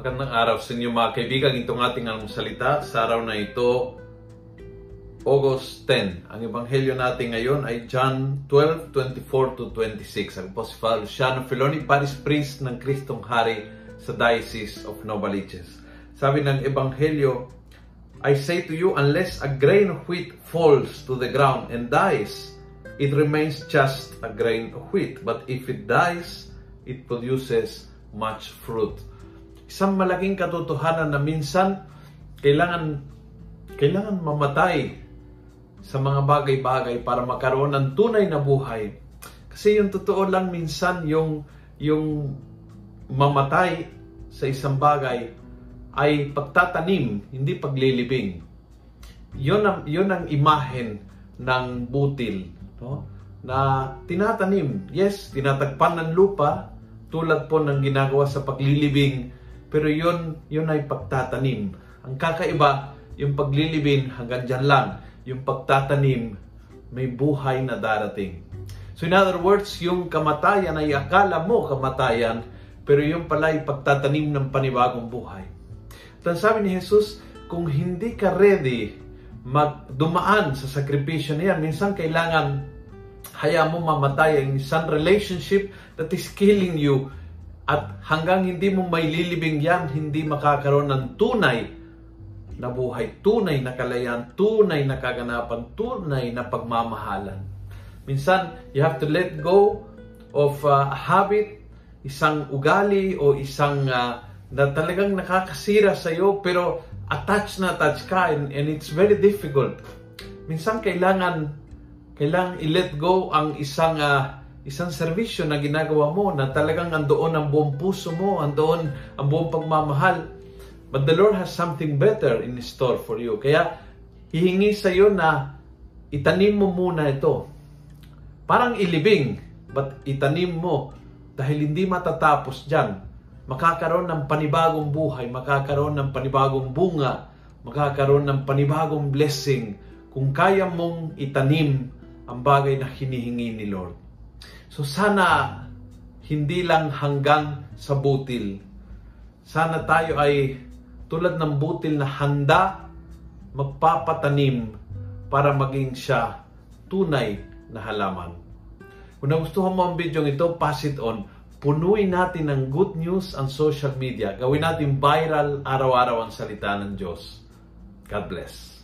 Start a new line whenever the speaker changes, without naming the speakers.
Magandang araw sa inyo mga kaibigan. Itong ating salita sa araw na ito, August 10. Ang ebanghelyo natin ngayon ay John 12, 24 to 26. Ang po si Father Luciano Filoni, Paris Priest ng Kristong Hari sa Diocese of Novaliches. Sabi ng ebanghelyo, I say to you, unless a grain of wheat falls to the ground and dies, it remains just a grain of wheat. But if it dies, it produces much fruit. Isang malaking katotohanan na minsan kailangan kailangan mamatay sa mga bagay-bagay para magkaroon ng tunay na buhay. Kasi yung totoo lang minsan yung yung mamatay sa isang bagay ay pagtatanim, hindi paglilibing. Yun ang, yun ang imahen ng butil. No? Na tinatanim. Yes, tinatagpan ng lupa tulad po ng ginagawa sa paglilibing. Pero yun, yun ay pagtatanim. Ang kakaiba, yung paglilibing hanggang dyan lang yung pagtatanim, may buhay na darating. So in other words, yung kamatayan ay akala mo kamatayan, pero yung pala ay pagtatanim ng panibagong buhay. At sabi ni Jesus, kung hindi ka ready magdumaan sa sakripisyo na yan, minsan kailangan haya mo mamatay ang isang relationship that is killing you at hanggang hindi mo may lilibing yan, hindi makakaroon ng tunay na buhay, tunay na kalayaan, tunay na kaganapan, tunay na pagmamahalan. Minsan, you have to let go of uh, a habit, isang ugali o isang uh, na talagang nakakasira sa iyo pero attached na attached ka and, and it's very difficult. Minsan kailangan kailangan i-let go ang isang uh, isang serbisyo na ginagawa mo na talagang andoon ang buong puso mo, andoon ang buong pagmamahal But the Lord has something better in store for you. Kaya hihingi sa iyo na itanim mo muna ito. Parang ilibing, but itanim mo dahil hindi matatapos dyan. Makakaroon ng panibagong buhay, makakaroon ng panibagong bunga, makakaroon ng panibagong blessing kung kaya mong itanim ang bagay na hinihingi ni Lord. So sana hindi lang hanggang sa butil. Sana tayo ay tulad ng butil na handa magpapatanim para maging siya tunay na halaman. Kung nagustuhan mo ang video ito, pass it on. Punuin natin ng good news ang social media. Gawin natin viral araw-araw ang salita ng Diyos. God bless.